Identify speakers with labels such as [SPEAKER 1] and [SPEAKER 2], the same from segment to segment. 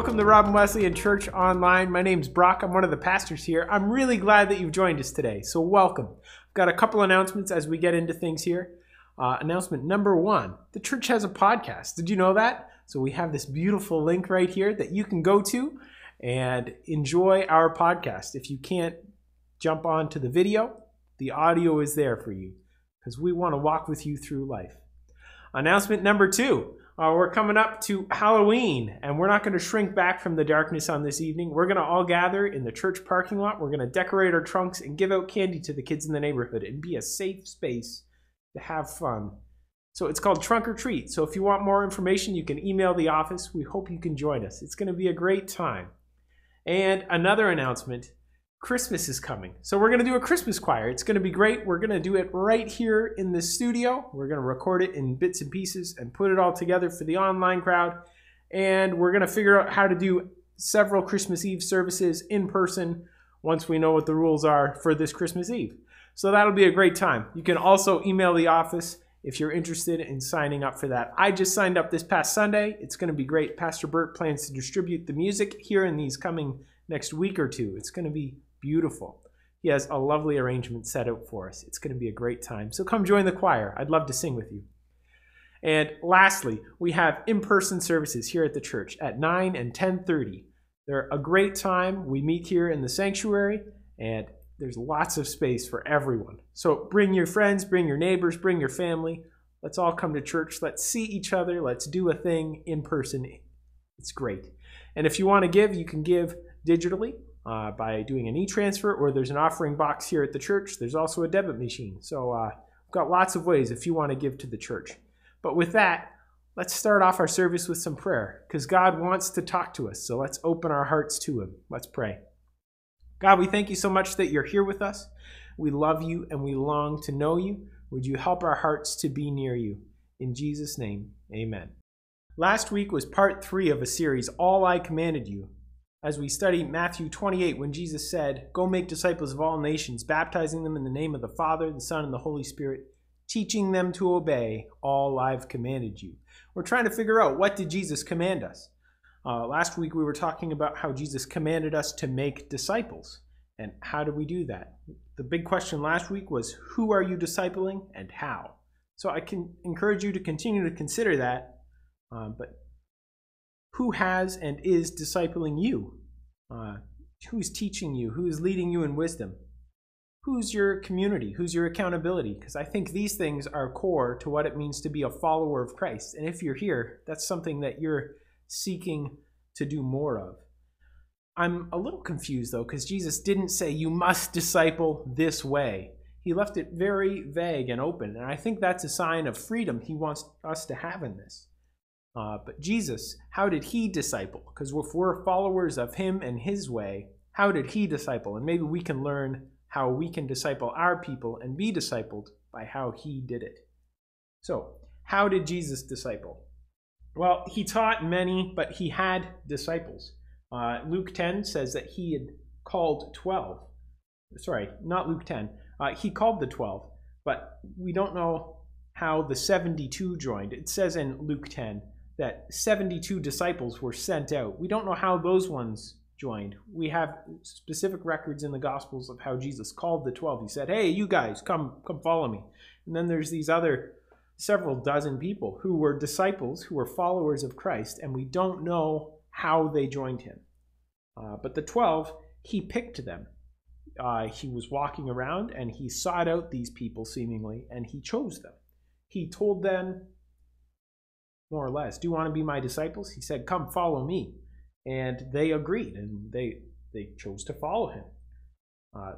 [SPEAKER 1] welcome to Roblin Wesleyan Church Online. My name's Brock. I'm one of the pastors here. I'm really glad that you've joined us today, so welcome. I've got a couple announcements as we get into things here. Uh, announcement number one the church has a podcast. Did you know that? So we have this beautiful link right here that you can go to and enjoy our podcast. If you can't jump on to the video, the audio is there for you because we want to walk with you through life. Announcement number two uh, we're coming up to Halloween, and we're not going to shrink back from the darkness on this evening. We're going to all gather in the church parking lot. We're going to decorate our trunks and give out candy to the kids in the neighborhood and be a safe space to have fun. So it's called Trunk or Treat. So if you want more information, you can email the office. We hope you can join us. It's going to be a great time. And another announcement Christmas is coming. So we're going to do a Christmas choir. It's going to be great. We're going to do it right here in the studio. We're going to record it in bits and pieces and put it all together for the online crowd. And we're going to figure out how to do several Christmas Eve services in person once we know what the rules are for this Christmas Eve. So that'll be a great time. You can also email the office if you're interested in signing up for that. I just signed up this past Sunday. It's going to be great. Pastor Burt plans to distribute the music here in these coming next week or two. It's going to be beautiful. He has a lovely arrangement set out for us. It's going to be a great time. So come join the choir. I'd love to sing with you. And lastly, we have in-person services here at the church at 9 and 10:30. They're a great time. We meet here in the sanctuary and there's lots of space for everyone. So bring your friends, bring your neighbors, bring your family. Let's all come to church. Let's see each other. Let's do a thing in person. It's great. And if you want to give, you can give digitally uh, by doing an e-transfer, or there's an offering box here at the church. There's also a debit machine. So uh, we've got lots of ways if you want to give to the church. But with that, let's start off our service with some prayer because God wants to talk to us. So let's open our hearts to Him. Let's pray. God, we thank you so much that you're here with us. We love you and we long to know you. Would you help our hearts to be near you? In Jesus' name, amen. Last week was part three of a series, All I Commanded You, as we study Matthew 28 when Jesus said, Go make disciples of all nations, baptizing them in the name of the Father, the Son, and the Holy Spirit, teaching them to obey all I've commanded you. We're trying to figure out what did Jesus command us. Uh, last week we were talking about how Jesus commanded us to make disciples. And how do we do that? The big question last week was who are you discipling and how? So I can encourage you to continue to consider that. Uh, but who has and is discipling you? Uh, who's teaching you? Who's leading you in wisdom? Who's your community? Who's your accountability? Because I think these things are core to what it means to be a follower of Christ. And if you're here, that's something that you're seeking to do more of. I'm a little confused though, because Jesus didn't say you must disciple this way. He left it very vague and open. And I think that's a sign of freedom he wants us to have in this. Uh, but Jesus, how did he disciple? Because if we're followers of him and his way, how did he disciple? And maybe we can learn how we can disciple our people and be discipled by how he did it. So, how did Jesus disciple? Well, he taught many, but he had disciples. Uh, Luke 10 says that he had called 12. Sorry, not Luke 10. Uh, he called the 12, but we don't know how the 72 joined. It says in Luke 10 that 72 disciples were sent out. We don't know how those ones joined. We have specific records in the Gospels of how Jesus called the 12. He said, "Hey, you guys, come come follow me." And then there's these other several dozen people who were disciples, who were followers of Christ, and we don't know how they joined him. Uh, but the 12, he picked them. Uh, he was walking around and he sought out these people seemingly and he chose them. He told them more or less. Do you want to be my disciples? He said, Come follow me. And they agreed and they they chose to follow him. Uh,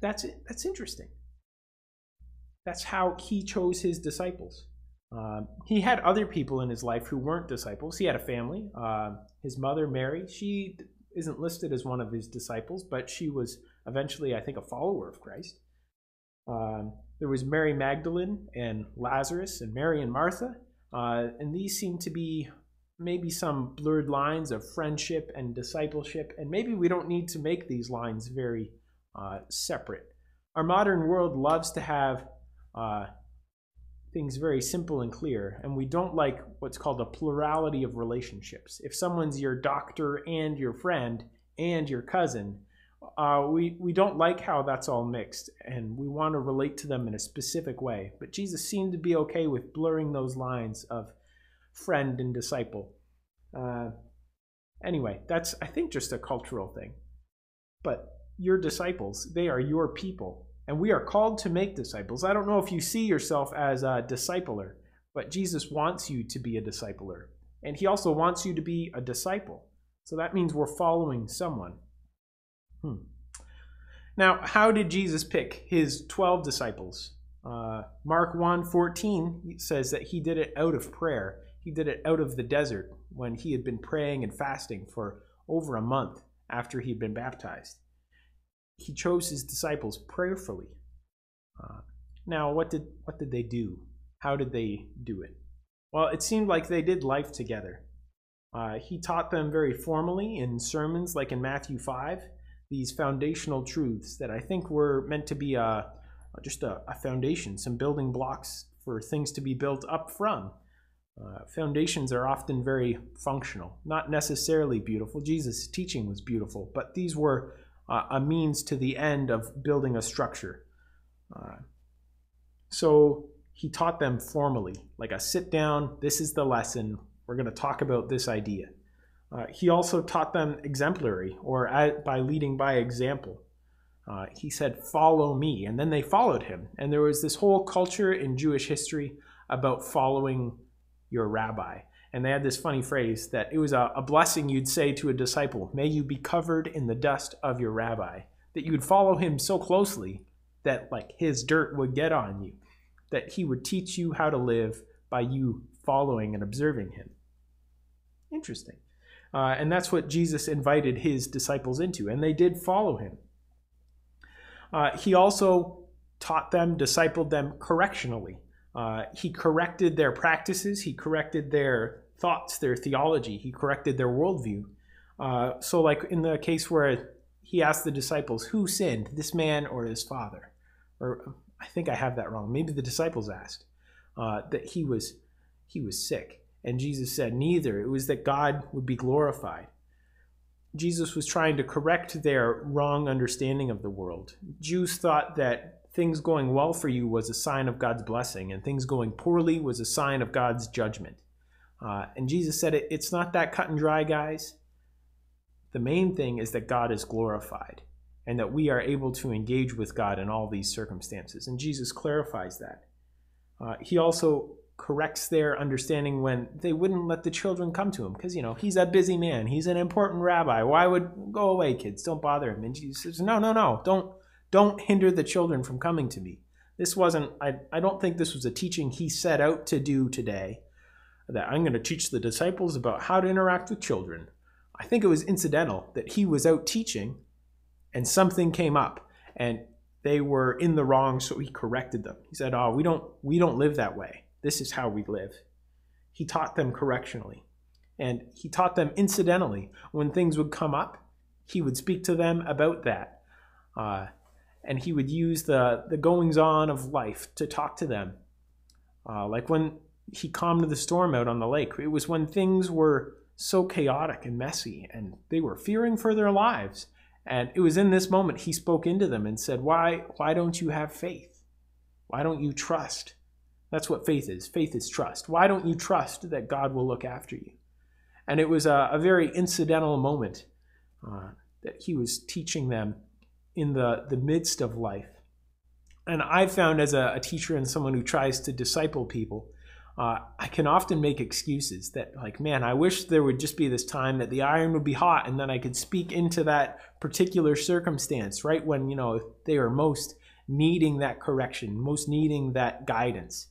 [SPEAKER 1] that's it. That's interesting. That's how he chose his disciples. Uh, he had other people in his life who weren't disciples. He had a family. Uh, his mother, Mary, she isn't listed as one of his disciples, but she was eventually, I think, a follower of Christ. Um, there was Mary Magdalene and Lazarus and Mary and Martha. Uh, and these seem to be maybe some blurred lines of friendship and discipleship, and maybe we don't need to make these lines very uh, separate. Our modern world loves to have uh, things very simple and clear, and we don't like what's called a plurality of relationships. If someone's your doctor and your friend and your cousin, uh, we, we don't like how that's all mixed, and we want to relate to them in a specific way. But Jesus seemed to be okay with blurring those lines of friend and disciple. Uh, anyway, that's, I think, just a cultural thing. But your disciples, they are your people, and we are called to make disciples. I don't know if you see yourself as a discipler, but Jesus wants you to be a discipler, and he also wants you to be a disciple. So that means we're following someone. Hmm. Now, how did Jesus pick his 12 disciples? Uh, Mark 1 14 says that he did it out of prayer. He did it out of the desert when he had been praying and fasting for over a month after he had been baptized. He chose his disciples prayerfully. Uh, now, what did, what did they do? How did they do it? Well, it seemed like they did life together. Uh, he taught them very formally in sermons, like in Matthew 5 these foundational truths that I think were meant to be a, just a, a foundation, some building blocks for things to be built up from. Uh, foundations are often very functional, not necessarily beautiful. Jesus' teaching was beautiful, but these were uh, a means to the end of building a structure. Uh, so he taught them formally, like a sit down, this is the lesson, we're going to talk about this idea. Uh, he also taught them exemplary, or at, by leading by example. Uh, he said, Follow me. And then they followed him. And there was this whole culture in Jewish history about following your rabbi. And they had this funny phrase that it was a, a blessing you'd say to a disciple May you be covered in the dust of your rabbi. That you would follow him so closely that, like, his dirt would get on you. That he would teach you how to live by you following and observing him. Interesting. Uh, and that's what Jesus invited his disciples into, and they did follow him. Uh, he also taught them, discipled them correctionally. Uh, he corrected their practices, he corrected their thoughts, their theology, he corrected their worldview. Uh, so, like in the case where he asked the disciples, Who sinned, this man or his father? Or I think I have that wrong. Maybe the disciples asked uh, that he was he was sick. And Jesus said, Neither. It was that God would be glorified. Jesus was trying to correct their wrong understanding of the world. Jews thought that things going well for you was a sign of God's blessing, and things going poorly was a sign of God's judgment. Uh, and Jesus said, It's not that cut and dry, guys. The main thing is that God is glorified and that we are able to engage with God in all these circumstances. And Jesus clarifies that. Uh, he also corrects their understanding when they wouldn't let the children come to him. Because you know he's a busy man. He's an important rabbi. Why would go away kids. Don't bother him. And jesus says no no no. Don't don't hinder the children from coming to me. This wasn't i, I don't think this was a teaching he set out to do today that i'm going to teach the disciples about how to interact with children. I think it was incidental that he was out teaching and something came up and they were in the wrong so he corrected them. He said oh we don't we don't live that way this is how we live. He taught them correctionally. And he taught them incidentally. When things would come up, he would speak to them about that. Uh, and he would use the, the goings on of life to talk to them. Uh, like when he calmed the storm out on the lake, it was when things were so chaotic and messy and they were fearing for their lives. And it was in this moment he spoke into them and said, Why, why don't you have faith? Why don't you trust? That's what faith is. Faith is trust. Why don't you trust that God will look after you? And it was a, a very incidental moment uh, that he was teaching them in the, the midst of life. And I've found as a, a teacher and someone who tries to disciple people, uh, I can often make excuses that, like, man, I wish there would just be this time that the iron would be hot and then I could speak into that particular circumstance, right? When, you know, they are most needing that correction, most needing that guidance.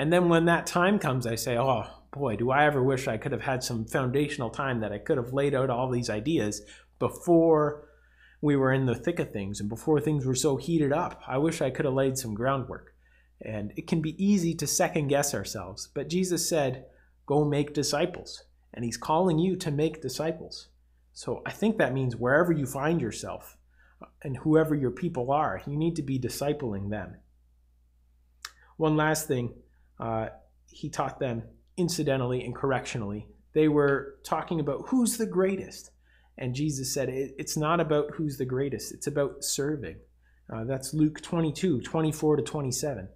[SPEAKER 1] And then when that time comes, I say, oh boy, do I ever wish I could have had some foundational time that I could have laid out all these ideas before we were in the thick of things and before things were so heated up. I wish I could have laid some groundwork. And it can be easy to second guess ourselves. But Jesus said, go make disciples. And he's calling you to make disciples. So I think that means wherever you find yourself uh, and whoever your people are, you need to be discipling them. One last thing uh, he taught them incidentally and correctionally. They were talking about who's the greatest. And Jesus said, It's not about who's the greatest, it's about serving. Uh, that's Luke 22, 24 to 27.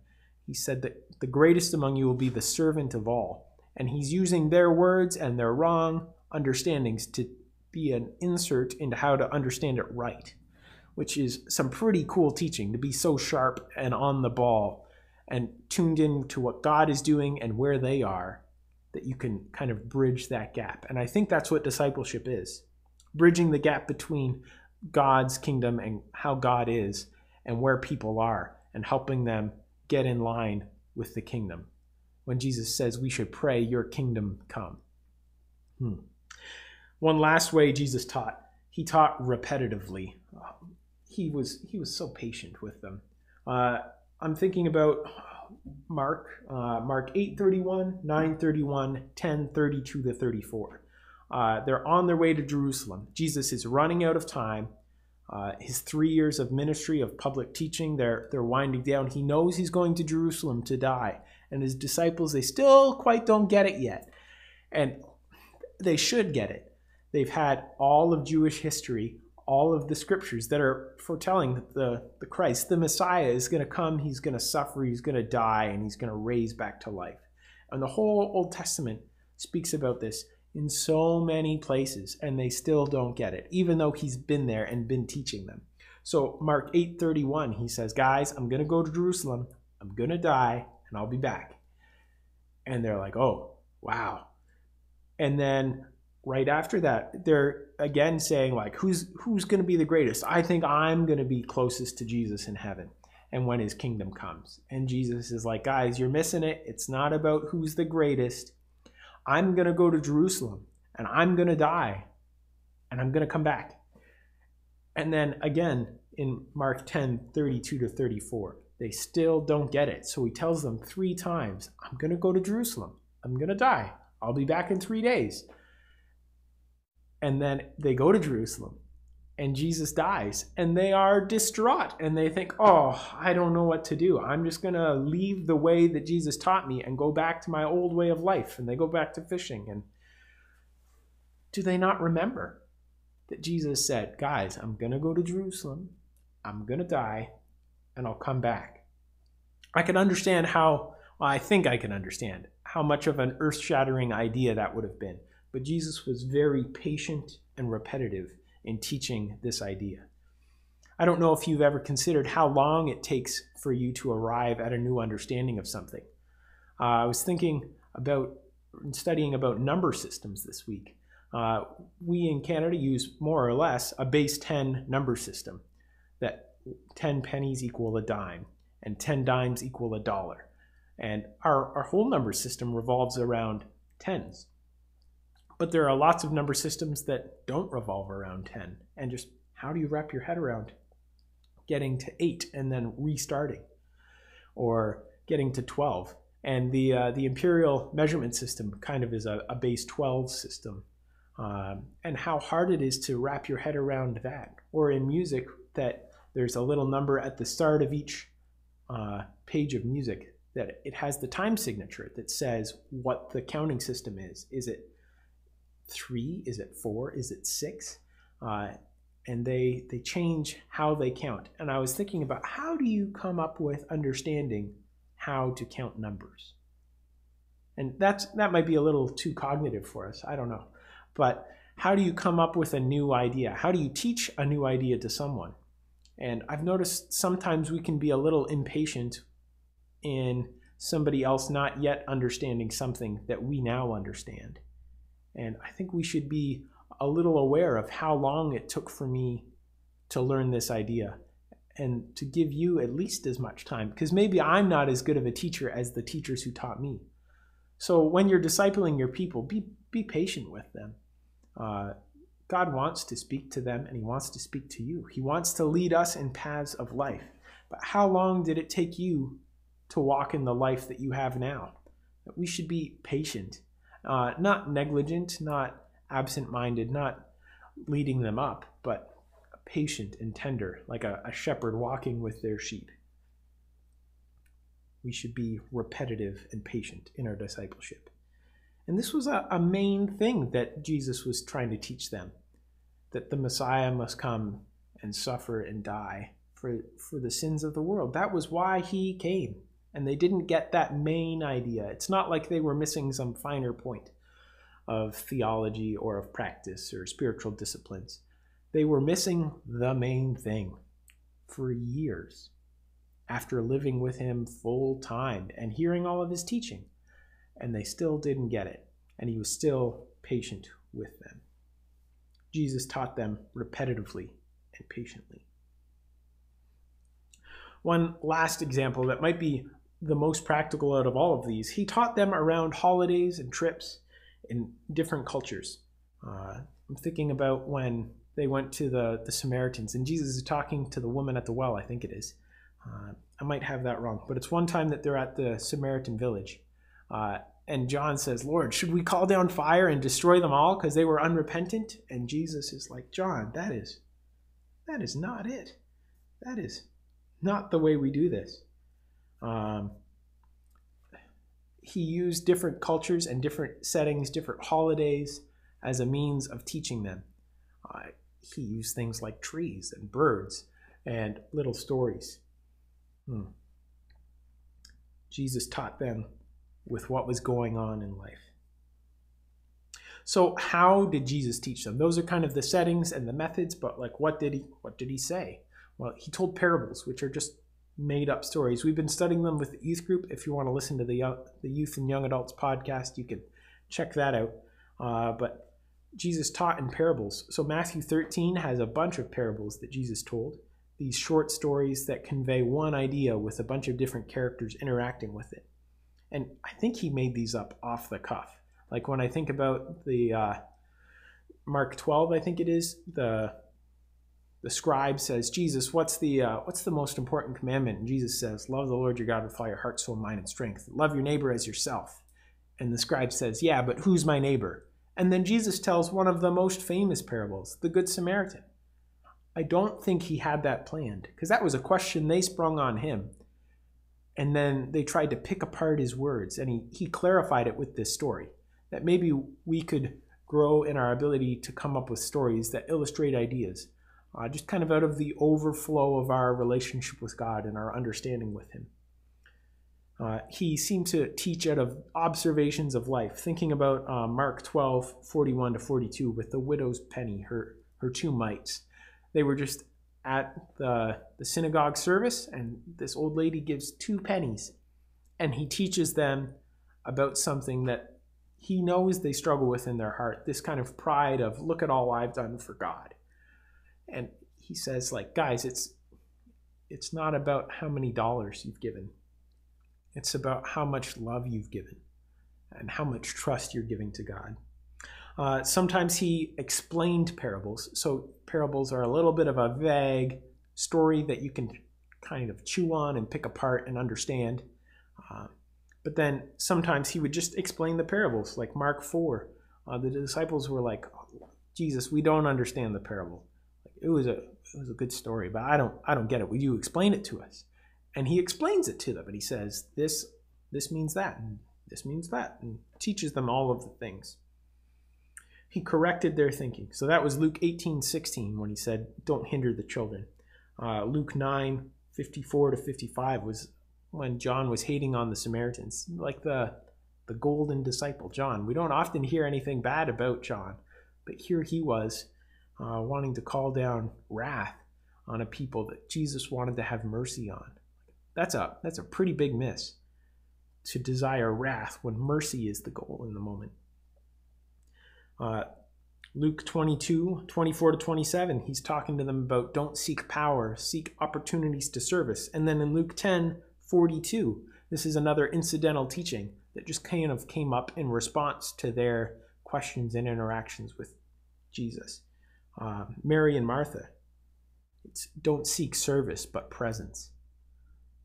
[SPEAKER 1] He said that the greatest among you will be the servant of all. And he's using their words and their wrong understandings to be an insert into how to understand it right, which is some pretty cool teaching to be so sharp and on the ball and tuned in to what God is doing and where they are that you can kind of bridge that gap. And I think that's what discipleship is bridging the gap between God's kingdom and how God is and where people are and helping them get in line with the kingdom. When Jesus says we should pray, Your kingdom come. Hmm. One last way Jesus taught, he taught repetitively. He was he was so patient with them. Uh, I'm thinking about Mark, uh, Mark 8:31, 9:31, 10:32 to 34. Uh, they're on their way to Jerusalem. Jesus is running out of time. Uh, his three years of ministry of public teaching, they're they're winding down. He knows he's going to Jerusalem to die, and his disciples they still quite don't get it yet, and they should get it. They've had all of Jewish history, all of the scriptures that are foretelling that the, the Christ, the Messiah, is going to come, he's going to suffer, he's going to die, and he's going to raise back to life. And the whole Old Testament speaks about this in so many places and they still don't get it even though he's been there and been teaching them. So mark 8:31 he says guys i'm going to go to jerusalem i'm going to die and i'll be back. And they're like oh wow. And then right after that they're again saying like who's who's going to be the greatest i think i'm going to be closest to jesus in heaven and when his kingdom comes and jesus is like guys you're missing it it's not about who's the greatest I'm going to go to Jerusalem and I'm going to die and I'm going to come back. And then again in Mark 10 32 to 34, they still don't get it. So he tells them three times, I'm going to go to Jerusalem. I'm going to die. I'll be back in three days. And then they go to Jerusalem and Jesus dies and they are distraught and they think, oh, I don't know what to do. I'm just going to leave the way that Jesus taught me and go back to my old way of life. And they go back to fishing. And do they not remember that Jesus said, guys, I'm going to go to Jerusalem, I'm going to die, and I'll come back? I can understand how, well, I think I can understand how much of an earth shattering idea that would have been. But Jesus was very patient and repetitive in teaching this idea. I don't know if you've ever considered how long it takes for you to arrive at a new understanding of something. Uh, I was thinking about studying about number systems this week. Uh, we in Canada use more or less a base 10 number system that 10 pennies equal a dime and 10 dimes equal a dollar. And our, our whole number system revolves around tens. But there are lots of number systems that don't revolve around 10. And just how do you wrap your head around getting to 8 and then restarting? Or getting to 12? And the, uh, the imperial measurement system kind of is a, a base 12 system. Um, and how hard it is to wrap your head around that. Or in music, that there's a little number at the start of each uh, page of music that it has the time signature that says what the counting system is. Is it three? Is it four? Is it six? Uh, and they they change how they count. And I was thinking about how do you come up with understanding how to count numbers? And that's that might be a little too cognitive for us. I don't know. But how do you come up with a new idea? How do you teach a new idea to someone? And I've noticed sometimes we can be a little impatient in somebody else not yet understanding something that we now understand. And I think we should be a little aware of how long it took for me to learn this idea and to give you at least as much time because maybe I'm not as good of a teacher as the teachers who taught me. So when you're discipling your people, be, be patient with them. Uh, God wants to speak to them and He wants to speak to you. He wants to lead us in paths of life. But how long did it take you to walk in the life that you have now? We should be patient uh, not negligent, not absent minded, not leading them up, but patient and tender, like a, a shepherd walking with their sheep. We should be repetitive and patient in our discipleship. And this was a, a main thing that Jesus was trying to teach them that the Messiah must come and suffer and die for, for the sins of the world. That was why he came. And they didn't get that main idea. It's not like they were missing some finer point of theology or of practice or spiritual disciplines. They were missing the main thing for years after living with him full time and hearing all of his teaching. And they still didn't get it. And he was still patient with them. Jesus taught them repetitively and patiently. One last example that might be the most practical out of all of these, he taught them around holidays and trips in different cultures. Uh, I'm thinking about when they went to the, the Samaritans, and Jesus is talking to the woman at the well, I think it is. Uh, I might have that wrong, but it's one time that they're at the Samaritan village. Uh, and John says, Lord, should we call down fire and destroy them all because they were unrepentant? And Jesus is like, John, that is that is not it. That is not the way we do this. Um, he used different cultures and different settings, different holidays as a means of teaching them. Uh, he used things like trees and birds and little stories. Hmm. Jesus taught them with what was going on in life. So how did Jesus teach them? Those are kind of the settings and the methods, but like what did he what did he say? Well, he told parables, which are just made up stories. We've been studying them with the youth group. If you want to listen to the the youth and young adults podcast, you can check that out. Uh, but Jesus taught in parables. So Matthew 13 has a bunch of parables that Jesus told. These short stories that convey one idea with a bunch of different characters interacting with it. And I think he made these up off the cuff. Like when I think about the uh, Mark 12, I think it is, the the scribe says, Jesus, what's the uh, what's the most important commandment? And Jesus says, Love the Lord your God with all your heart, soul, mind, and strength. Love your neighbor as yourself. And the scribe says, Yeah, but who's my neighbor? And then Jesus tells one of the most famous parables, the Good Samaritan. I don't think he had that planned because that was a question they sprung on him. And then they tried to pick apart his words, and he, he clarified it with this story that maybe we could grow in our ability to come up with stories that illustrate ideas, uh, just kind of out of the overflow of our relationship with God and our understanding with Him. Uh, he seemed to teach out of observations of life, thinking about uh, Mark 12, 41 to 42, with the widow's penny, her, her two mites. They were just at the, the synagogue service, and this old lady gives two pennies, and he teaches them about something that he knows they struggle with in their heart this kind of pride of look at all I've done for God. And he says like guys it's it's not about how many dollars you've given. It's about how much love you've given and how much trust you're giving to God. Uh, sometimes he explained parables. So parables are a little bit of a vague story that you can kind of chew on and pick apart and understand. Uh, but then sometimes he would just explain the parables, like Mark 4. Uh, the disciples were like, Jesus, we don't understand the parable. It was a it was a good story, but I don't I don't get it. Will you explain it to us? And he explains it to them, and he says, This this means that, and this means that, and teaches them all of the things. He corrected their thinking. So that was Luke 18, 16, when he said, Don't hinder the children. Uh, Luke 9, 54 to 55 was when John was hating on the Samaritans, like the the golden disciple John. We don't often hear anything bad about John, but here he was uh, wanting to call down wrath on a people that Jesus wanted to have mercy on. That's a that's a pretty big miss to desire wrath when mercy is the goal in the moment. Uh, Luke 22, 24 to 27, he's talking to them about don't seek power, seek opportunities to service. And then in Luke 10, 42. This is another incidental teaching that just kind of came up in response to their questions and interactions with Jesus. Uh, Mary and Martha, it's don't seek service but presence.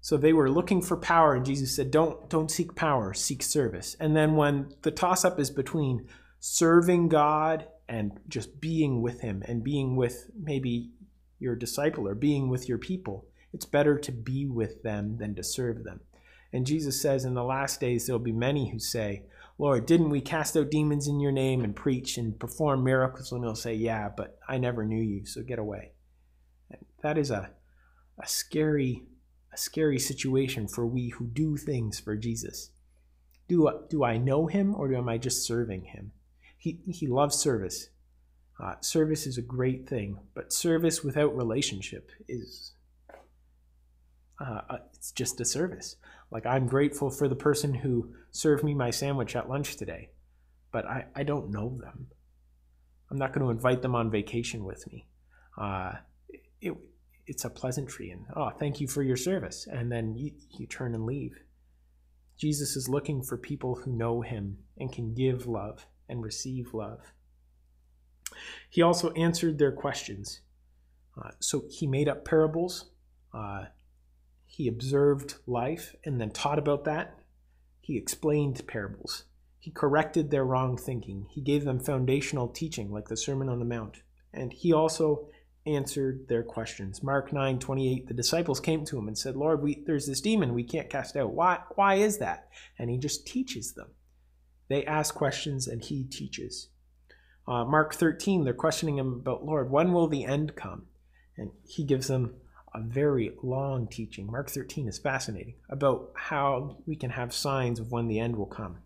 [SPEAKER 1] So they were looking for power, and Jesus said, "Don't don't seek power, seek service." And then when the toss up is between serving God and just being with Him, and being with maybe your disciple or being with your people, it's better to be with them than to serve them. And Jesus says, In the last days, there will be many who say, Lord, didn't we cast out demons in your name and preach and perform miracles? And he'll say, Yeah, but I never knew you, so get away. That is a, a scary, a scary situation for we who do things for Jesus. Do, do I know him or am I just serving him? He, he loves service. Uh, service is a great thing, but service without relationship is uh, uh, it's just a service. Like I'm grateful for the person who served me my sandwich at lunch today, but I, I don't know them. I'm not going to invite them on vacation with me. Uh, it, it's a pleasantry and oh, thank you for your service, and then you, you turn and leave. Jesus is looking for people who know him and can give love and receive love. He also answered their questions. Uh, so he made up parables. Uh, he observed life and then taught about that. He explained parables. He corrected their wrong thinking. He gave them foundational teaching like the Sermon on the Mount. And he also answered their questions. Mark 9 28, the disciples came to him and said, Lord, we, there's this demon we can't cast out. Why, why is that? And he just teaches them. They ask questions and he teaches. Uh, Mark 13, they're questioning him about, Lord, when will the end come? And he gives them a very long teaching. Mark 13 is fascinating about how we can have signs of when the end will come.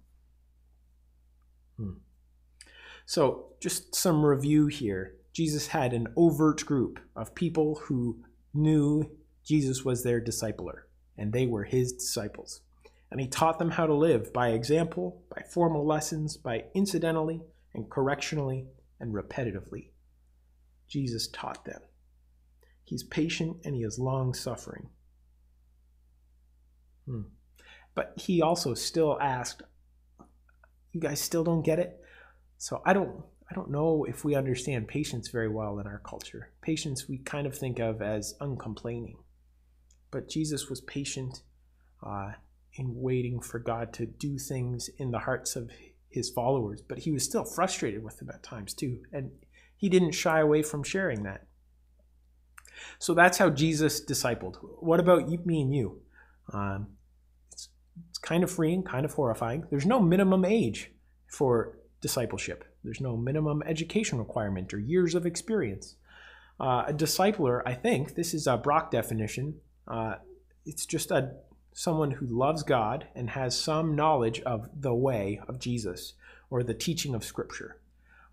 [SPEAKER 1] Hmm. So, just some review here. Jesus had an overt group of people who knew Jesus was their discipler, and they were his disciples. And he taught them how to live by example, by formal lessons, by incidentally and correctionally and repetitively. Jesus taught them. He's patient and he is long suffering. Hmm. But he also still asked, You guys still don't get it? So I don't I don't know if we understand patience very well in our culture. Patience we kind of think of as uncomplaining. But Jesus was patient uh, in waiting for God to do things in the hearts of his followers, but he was still frustrated with them at times too. And he didn't shy away from sharing that. So that's how Jesus discipled. What about you, me and you? Um, it's, it's kind of freeing, kind of horrifying. There's no minimum age for discipleship. There's no minimum education requirement or years of experience. Uh, a discipler, I think, this is a Brock definition. Uh, it's just a someone who loves God and has some knowledge of the way of Jesus or the teaching of Scripture.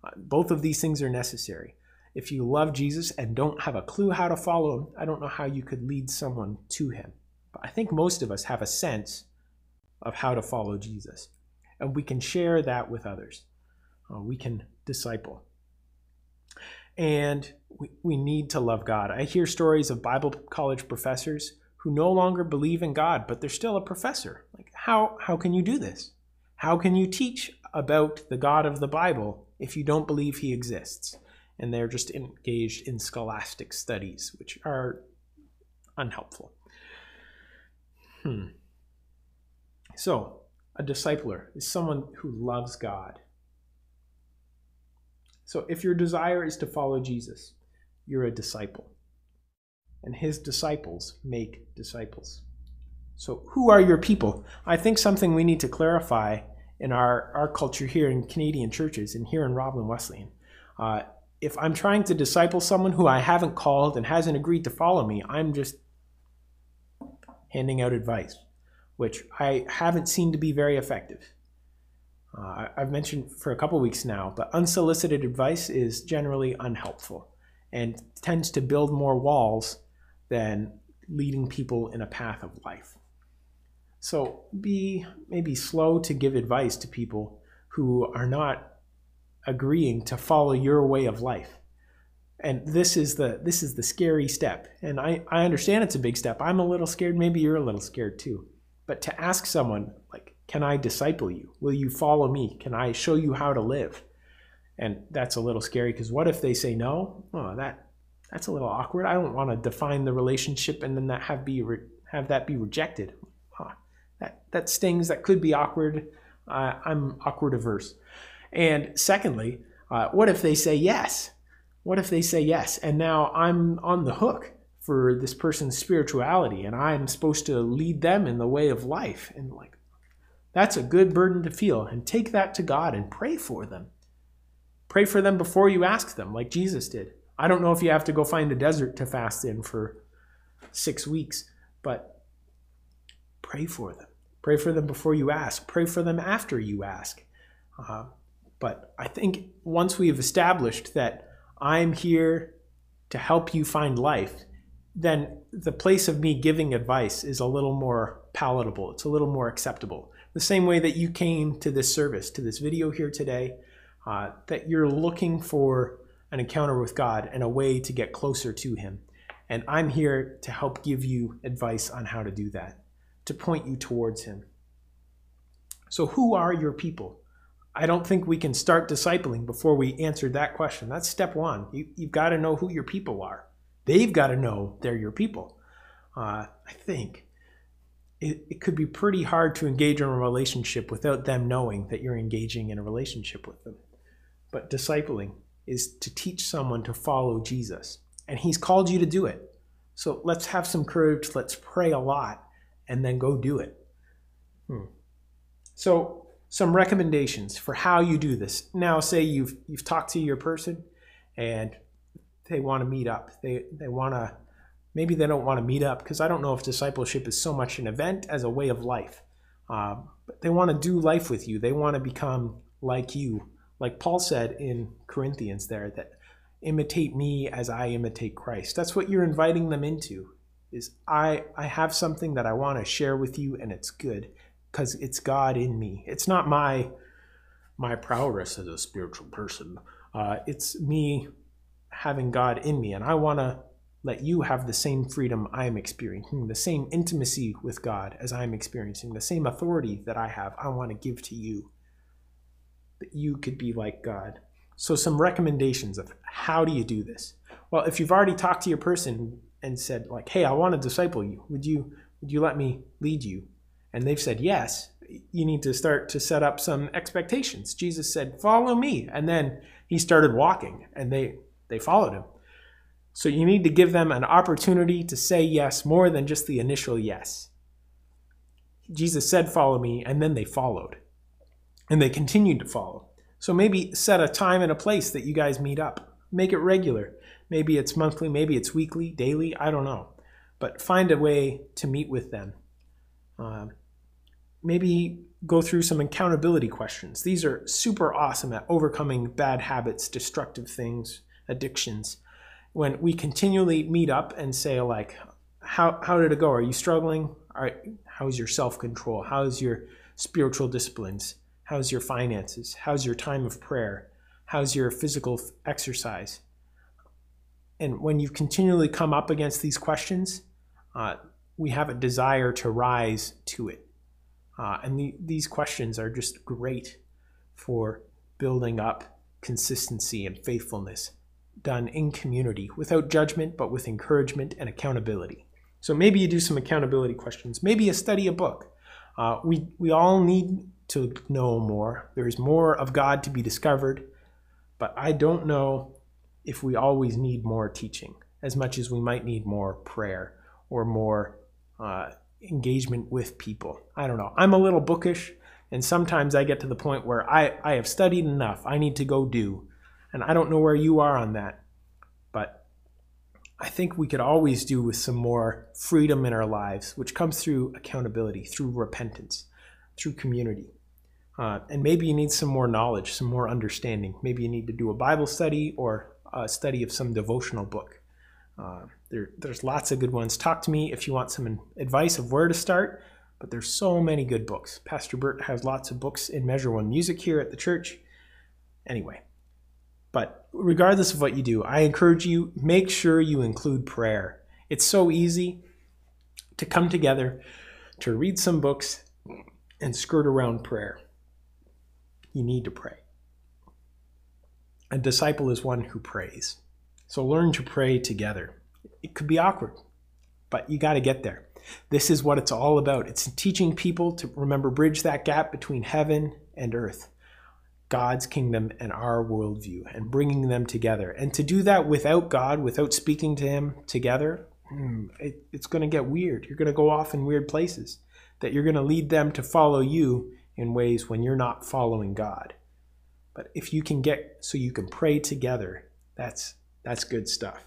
[SPEAKER 1] Uh, both of these things are necessary. If you love Jesus and don't have a clue how to follow him, I don't know how you could lead someone to him. But I think most of us have a sense of how to follow Jesus. And we can share that with others. Uh, we can disciple. And we, we need to love God. I hear stories of Bible college professors who no longer believe in God, but they're still a professor. Like, how, how can you do this? How can you teach about the God of the Bible if you don't believe he exists? And they're just engaged in scholastic studies, which are unhelpful. Hmm. So, a discipler is someone who loves God. So, if your desire is to follow Jesus, you're a disciple. And his disciples make disciples. So, who are your people? I think something we need to clarify in our, our culture here in Canadian churches and here in Roblin Wesleyan. Uh, if I'm trying to disciple someone who I haven't called and hasn't agreed to follow me, I'm just handing out advice, which I haven't seen to be very effective. Uh, I've mentioned for a couple weeks now, but unsolicited advice is generally unhelpful and tends to build more walls than leading people in a path of life. So be maybe slow to give advice to people who are not agreeing to follow your way of life. And this is the this is the scary step. And I, I understand it's a big step. I'm a little scared, maybe you're a little scared too. But to ask someone like, can I disciple you? Will you follow me? Can I show you how to live? And that's a little scary because what if they say no? Oh, that that's a little awkward. I don't want to define the relationship and then that have be re- have that be rejected. Oh, that that stings. That could be awkward. Uh, I'm awkward averse. And secondly, uh, what if they say yes? What if they say yes? And now I'm on the hook for this person's spirituality and I'm supposed to lead them in the way of life. And like, that's a good burden to feel. And take that to God and pray for them. Pray for them before you ask them, like Jesus did. I don't know if you have to go find a desert to fast in for six weeks, but pray for them. Pray for them before you ask. Pray for them after you ask. Uh, but I think once we've established that I'm here to help you find life, then the place of me giving advice is a little more palatable. It's a little more acceptable. The same way that you came to this service, to this video here today, uh, that you're looking for an encounter with God and a way to get closer to Him. And I'm here to help give you advice on how to do that, to point you towards Him. So, who are your people? I don't think we can start discipling before we answer that question. That's step one. You, have got to know who your people are. They've got to know they're your people. Uh, I think it, it could be pretty hard to engage in a relationship without them knowing that you're engaging in a relationship with them. But discipling is to teach someone to follow Jesus, and He's called you to do it. So let's have some courage, let's pray a lot, and then go do it. Hmm. So, some recommendations for how you do this. Now, say you've you've talked to your person, and they want to meet up. They they want to maybe they don't want to meet up because I don't know if discipleship is so much an event as a way of life. Um, but they want to do life with you. They want to become like you, like Paul said in Corinthians there that imitate me as I imitate Christ. That's what you're inviting them into. Is I I have something that I want to share with you and it's good because it's God in me. It's not my my prowess as a spiritual person. Uh, it's me having God in me, and I want to let you have the same freedom I am experiencing, the same intimacy with God as I'm experiencing, the same authority that I have. I want to give to you that you could be like God. So, some recommendations of how do you do this? Well, if you've already talked to your person and said, like, hey, I want to disciple you, would you would you let me lead you? And they've said yes. You need to start to set up some expectations. Jesus said, "Follow me," and then he started walking, and they they followed him. So you need to give them an opportunity to say yes more than just the initial yes. Jesus said, Follow me, and then they followed. And they continued to follow. So maybe set a time and a place that you guys meet up. Make it regular. Maybe it's monthly, maybe it's weekly, daily, I don't know. But find a way to meet with them. Uh, maybe go through some accountability questions. These are super awesome at overcoming bad habits, destructive things, addictions. When we continually meet up and say like how, how did it go? Are you struggling? How's your self-control? How's your spiritual disciplines? How's your finances? How's your time of prayer? How's your physical exercise? And when you continually come up against these questions uh, we have a desire to rise to it uh, and the, these questions are just great for building up consistency and faithfulness done in community without judgment, but with encouragement and accountability. So maybe you do some accountability questions. Maybe you study a book. Uh, we, we all need to know more. There is more of God to be discovered, but I don't know if we always need more teaching as much as we might need more prayer or more uh, engagement with people. I don't know. I'm a little bookish, and sometimes I get to the point where I, I have studied enough. I need to go do. And I don't know where you are on that, but I think we could always do with some more freedom in our lives, which comes through accountability, through repentance, through community. Uh, and maybe you need some more knowledge, some more understanding. Maybe you need to do a Bible study or a study of some devotional book. Uh, there, there's lots of good ones. Talk to me if you want some advice of where to start, but there's so many good books. Pastor Bert has lots of books in Measure One Music here at the church. Anyway, but regardless of what you do, I encourage you make sure you include prayer. It's so easy to come together, to read some books, and skirt around prayer. You need to pray. A disciple is one who prays. So learn to pray together. It could be awkward, but you got to get there. This is what it's all about. It's teaching people to remember, bridge that gap between heaven and earth. God's kingdom and our worldview and bringing them together. And to do that without God, without speaking to Him together, hmm, it, it's going to get weird. You're going to go off in weird places. That you're going to lead them to follow you in ways when you're not following God. But if you can get so you can pray together, that's that's good stuff.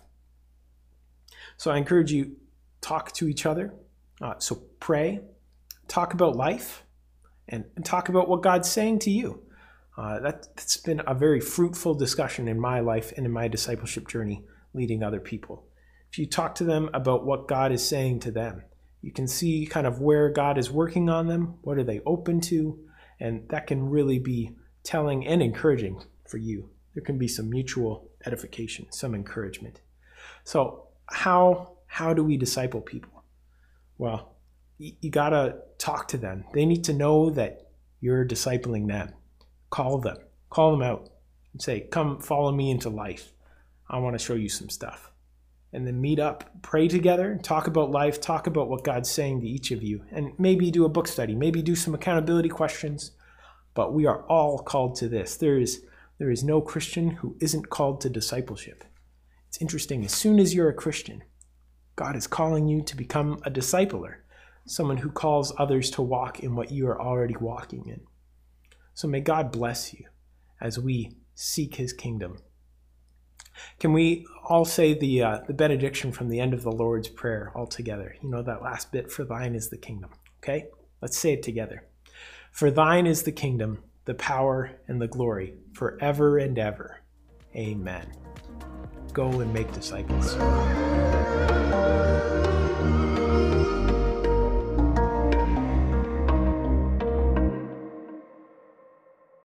[SPEAKER 1] So I encourage you talk to each other. Uh, so pray, talk about life, and, and, talk about what God's saying to you. Uh, that, that's been a very fruitful discussion in my life and in my discipleship journey leading other people. If you talk to them about what God is saying to them, you can see kind of where God is working on them, what are they open to, and that can really be telling and encouraging for you. There can be some mutual edification, some encouragement. So, how how do we disciple people? Well, you, you got to talk to them. They need to know that you're discipling them. Call them. Call them out and say, "Come follow me into life. I want to show you some stuff." And then meet up, pray together, talk about life, talk about what God's saying to each of you, and maybe do a book study, maybe do some accountability questions but we are all called to this. There is, there is no Christian who isn't called to discipleship. It's interesting, as soon as you're a Christian, God is calling you to become a discipler, someone who calls others to walk in what you are already walking in. So may God bless you as we seek his kingdom. Can we all say the, uh, the benediction from the end of the Lord's Prayer all together? You know, that last bit, for thine is the kingdom. Okay? Let's say it together. For thine is the kingdom, the power, and the glory, forever and ever. Amen. Go and make disciples.